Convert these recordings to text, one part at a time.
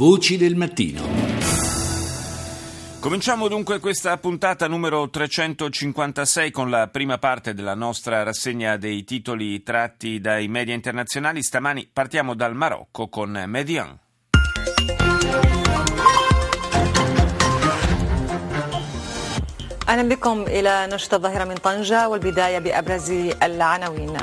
Voci del mattino. Cominciamo dunque questa puntata numero 356 con la prima parte della nostra rassegna dei titoli tratti dai media internazionali. Stamani partiamo dal Marocco con Median. اهلا بكم الى نشط الظاهره من طنجه والبدايه بابرز العناوين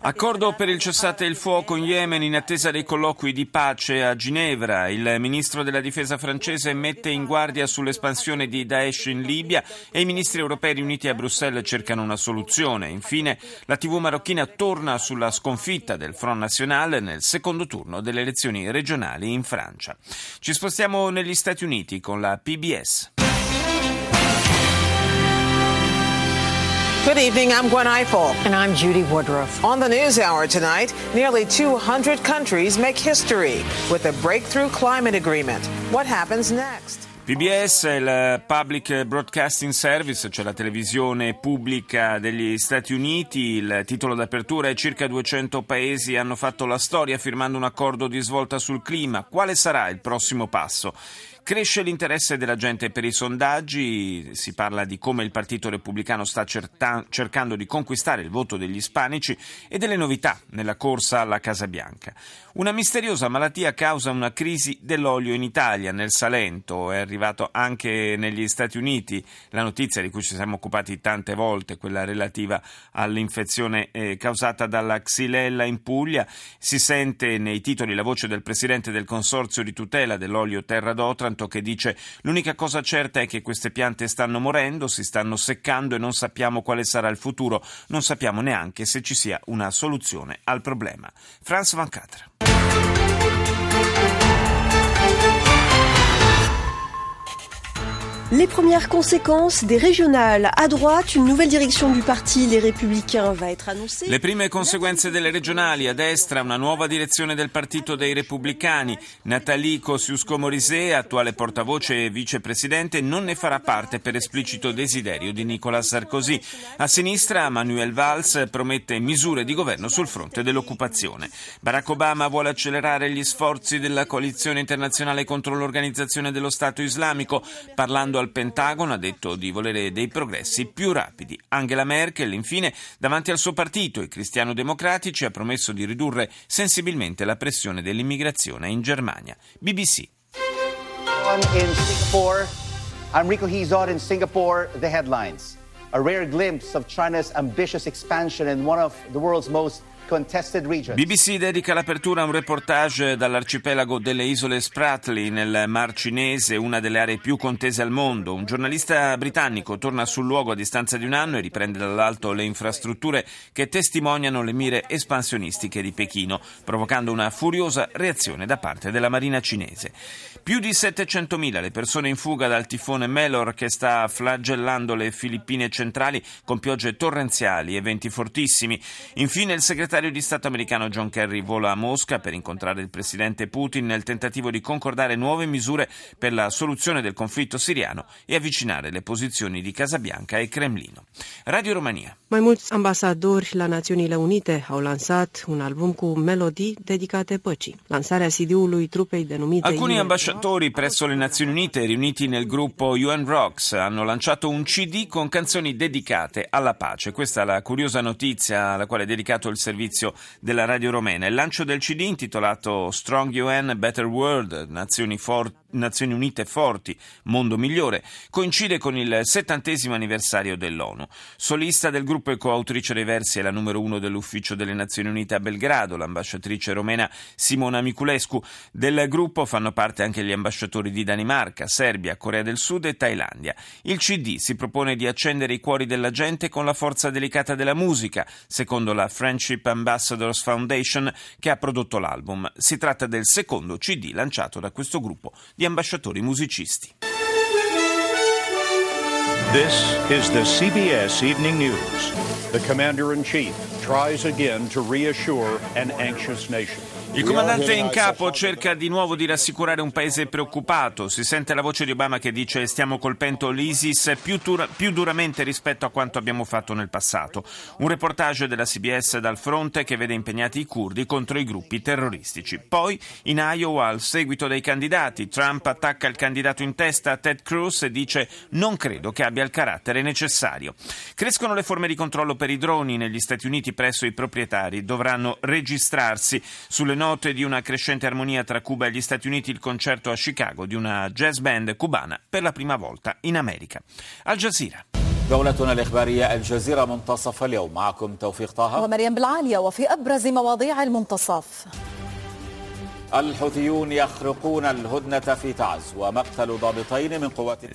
Accordo per il cessate il fuoco in Yemen in attesa dei colloqui di pace a Ginevra. Il ministro della difesa francese mette in guardia sull'espansione di Daesh in Libia e i ministri europei riuniti a Bruxelles cercano una soluzione. Infine, la TV marocchina torna sulla sconfitta del Front National nel secondo turno delle elezioni regionali in Francia. Ci spostiamo negli Stati Uniti con la PBS. Good evening, I'm Gwen Eiffel. And I'm Judy Woodruff. On the News Hour tonight, nearly 200 countries make history with a breakthrough climate agreement. What happens next? PBS è il Public Broadcasting Service, cioè la televisione pubblica degli Stati Uniti. Il titolo d'apertura è circa 200 paesi hanno fatto la storia firmando un accordo di svolta sul clima. Quale sarà il prossimo passo? Cresce l'interesse della gente per i sondaggi, si parla di come il Partito Repubblicano sta certa- cercando di conquistare il voto degli ispanici e delle novità nella corsa alla Casa Bianca. Una misteriosa malattia causa una crisi dell'olio in Italia, nel Salento, è arrivato anche negli Stati Uniti la notizia di cui ci siamo occupati tante volte, quella relativa all'infezione eh, causata dalla xylella in Puglia. Si sente nei titoli la voce del presidente del consorzio di tutela dell'olio Terra d'Otranto che dice l'unica cosa certa è che queste piante stanno morendo, si stanno seccando e non sappiamo quale sarà il futuro, non sappiamo neanche se ci sia una soluzione al problema. Franz Van Catra. Les premières conséquences des régionales. À droite, une nouvelle direction du parti Les Républicains va être annoncée. Le prime conseguenze delle regionali, a destra una nuova direzione del Partito dei Repubblicani. Nathalie Kosciusko-Morizet, attuale portavoce e vicepresidente, non ne farà parte per esplicito desiderio di Nicolas Sarkozy. A sinistra Manuel Valls promette misure di governo sul fronte dell'occupazione. Barack Obama vuole accelerare gli sforzi della coalizione internazionale contro l'organizzazione dello Stato islamico, parlando al Pentagono ha detto di volere dei progressi più rapidi. Angela Merkel, infine, davanti al suo partito, i cristiano-democratici, ha promesso di ridurre sensibilmente la pressione dell'immigrazione in Germania. BBC. In Singapore, I'm Rico Hizod in Singapore, the headlines. A rare glimpse of China's ambitious expansion in one of the world's most BBC dedica l'apertura a un reportage dall'arcipelago delle isole Spratly nel Mar Cinese, una delle aree più contese al mondo. Un giornalista britannico torna sul luogo a distanza di un anno e riprende dall'alto le infrastrutture che testimoniano le mire espansionistiche di Pechino, provocando una furiosa reazione da parte della marina cinese. Più di 700.000 le persone in fuga dal tifone Melor che sta flagellando le Filippine centrali con piogge torrenziali e venti fortissimi. Infine il segretario segretario di Stato americano John Kerry vola a Mosca per incontrare il presidente Putin nel tentativo di concordare nuove misure per la soluzione del conflitto siriano e avvicinare le posizioni di Casabianca e Cremlino. Radio Romania. Mai mulți ambasadori la Națiunile Unite au lansat un album cu melodii dedicate păcii. Lansarea CD-ului trupei denumite Alcuni ambasciatori presso le Nazioni Unite riuniti nel gruppo UN Rocks hanno lanciato un CD con canzoni dedicate alla pace. Questa è la curiosa notizia alla quale è dedicato il servizio della Radio Romena. Il lancio del CD intitolato Strong UN, Better World, Nazioni, For- Nazioni Unite Forti, Mondo Migliore, coincide con il settantesimo anniversario dell'ONU. Solista del gruppo e coautrice dei versi è la numero uno dell'Ufficio delle Nazioni Unite a Belgrado, l'ambasciatrice romena Simona Miculescu. Del gruppo fanno parte anche gli ambasciatori di Danimarca, Serbia, Corea del Sud e Thailandia. Il CD si propone di accendere i cuori della gente con la forza delicata della musica, secondo la Friendship Ambassadors Foundation che ha prodotto l'album. Si tratta del secondo CD lanciato da questo gruppo di ambasciatori musicisti. This is the CBS Evening News. The Commander in Chief, tries again to reassure an anxious nation. Il comandante in capo cerca di nuovo di rassicurare un paese preoccupato. Si sente la voce di Obama che dice stiamo colpendo l'ISIS più, dur- più, duramente rispetto a quanto abbiamo fatto nel passato. Un reportage della CBS dal fronte che vede impegnati i curdi contro i gruppi terroristici. Poi in Iowa al seguito dei candidati Trump attacca il candidato in testa Ted Cruz e dice non credo che abbia il carattere necessario. Crescono le forme di controllo per i droni negli Stati Uniti presso i proprietari. Dovranno registrarsi sulle note di una crescente armonia tra Cuba e gli Stati Uniti il concerto a Chicago di una jazz band cubana per la prima volta in America. Al Jazeera. جولتنا الإخبارية الجزيرة منتصف اليوم معكم توفيق طه ومريم بالعالية وفي أبرز مواضيع المنتصف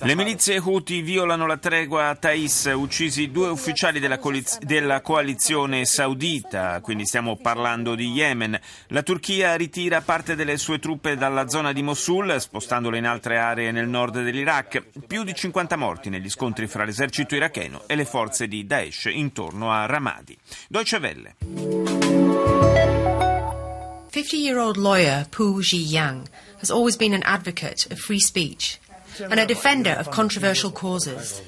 le milizie Houthi violano la tregua a Thais, uccisi due ufficiali della, coaliz- della coalizione saudita, quindi stiamo parlando di Yemen. La Turchia ritira parte delle sue truppe dalla zona di Mosul, spostandole in altre aree nel nord dell'Iraq. Più di 50 morti negli scontri fra l'esercito iracheno e le forze di Daesh intorno a Ramadi. Deutsche Welle. 50 year old lawyer Pu Zhiyang has always been an advocate of free speech and a defender of controversial causes.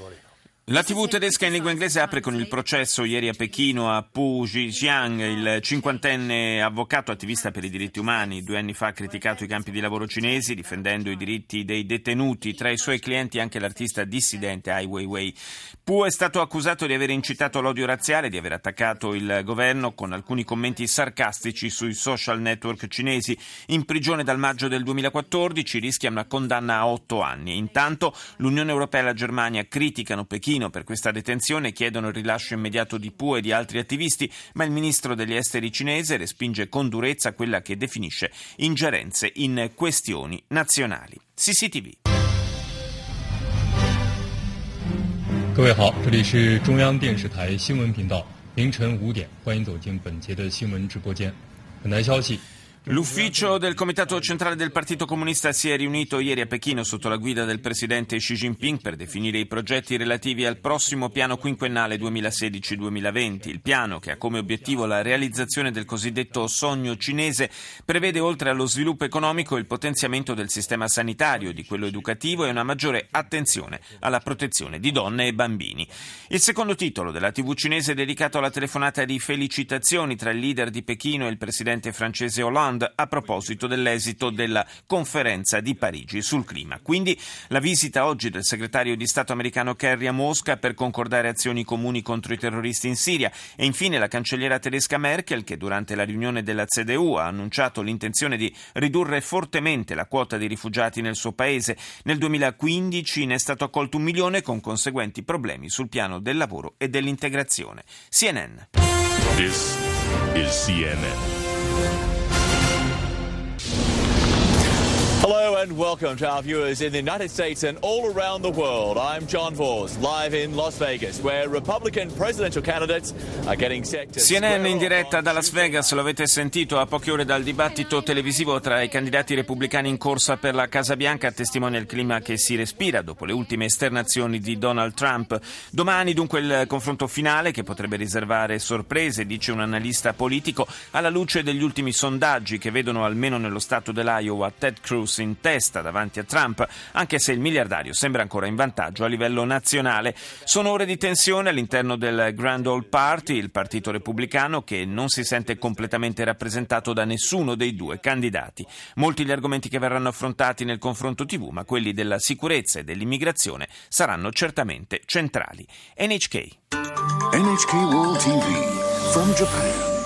La TV tedesca in lingua inglese apre con il processo ieri a Pechino a Pu Zhijiang, il cinquantenne avvocato attivista per i diritti umani. Due anni fa ha criticato i campi di lavoro cinesi, difendendo i diritti dei detenuti. Tra i suoi clienti anche l'artista dissidente Ai Weiwei. Pu è stato accusato di aver incitato l'odio razziale, di aver attaccato il governo con alcuni commenti sarcastici sui social network cinesi. In prigione dal maggio del 2014 rischia una condanna a otto anni. Intanto l'Unione Europea e la Germania criticano Pechino per questa detenzione chiedono il rilascio immediato di Pu e di altri attivisti, ma il ministro degli esteri cinese respinge con durezza quella che definisce ingerenze in questioni nazionali. CCTV. 各位好，这里是中央电视台新闻频道，凌晨五点，欢迎走进本节的新闻直播间。本台消息。 L'ufficio del Comitato Centrale del Partito Comunista si è riunito ieri a Pechino sotto la guida del presidente Xi Jinping per definire i progetti relativi al prossimo piano quinquennale 2016-2020. Il piano, che ha come obiettivo la realizzazione del cosiddetto sogno cinese, prevede oltre allo sviluppo economico il potenziamento del sistema sanitario, di quello educativo e una maggiore attenzione alla protezione di donne e bambini. Il secondo titolo della TV cinese è dedicato alla telefonata di felicitazioni tra il leader di Pechino e il presidente francese Hollande a proposito dell'esito della conferenza di Parigi sul clima. Quindi la visita oggi del segretario di Stato americano Kerry a Mosca per concordare azioni comuni contro i terroristi in Siria e infine la cancelliera tedesca Merkel che durante la riunione della CDU ha annunciato l'intenzione di ridurre fortemente la quota di rifugiati nel suo paese. Nel 2015 ne è stato accolto un milione con conseguenti problemi sul piano del lavoro e dell'integrazione. CNN. This is CNN. Welcome to our viewers in the United States and all around the world. I'm John Vos, live in Las Vegas, where Republican presidential candidates are getting set to CNN in diretta da Las Vegas, lo avete sentito a poche ore dal dibattito televisivo tra i candidati repubblicani in corsa per la Casa Bianca, testimonia il clima che si respira dopo le ultime esternazioni di Donald Trump. Domani dunque il confronto finale che potrebbe riservare sorprese, dice un analista politico, alla luce degli ultimi sondaggi che vedono almeno nello stato dell'Iowa Ted Cruz in testa davanti a Trump, anche se il miliardario sembra ancora in vantaggio a livello nazionale. Sono ore di tensione all'interno del Grand Old Party, il partito repubblicano che non si sente completamente rappresentato da nessuno dei due candidati. Molti gli argomenti che verranno affrontati nel confronto TV, ma quelli della sicurezza e dell'immigrazione saranno certamente centrali. NHK. NHK World TV from Japan.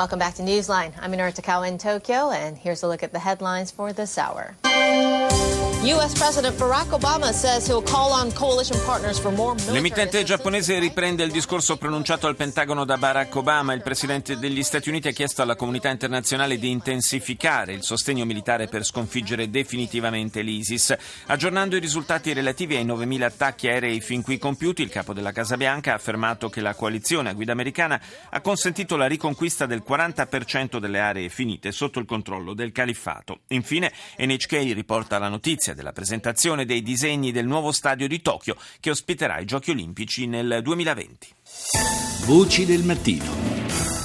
Welcome back to Newsline. I'm Inara Takawa in Tokyo, and here's a look at the headlines for this hour. L'emittente giapponese riprende il discorso pronunciato al Pentagono da Barack Obama. Il presidente degli Stati Uniti ha chiesto alla comunità internazionale di intensificare il sostegno militare per sconfiggere definitivamente l'ISIS. Aggiornando i risultati relativi ai 9.000 attacchi aerei fin qui compiuti, il capo della Casa Bianca ha affermato che la coalizione a guida americana ha consentito la riconquista del 40% delle aree finite sotto il controllo del califfato. Infine, NHK riporta la notizia della presentazione dei disegni del nuovo stadio di Tokyo che ospiterà i Giochi Olimpici nel 2020. Voci del mattino.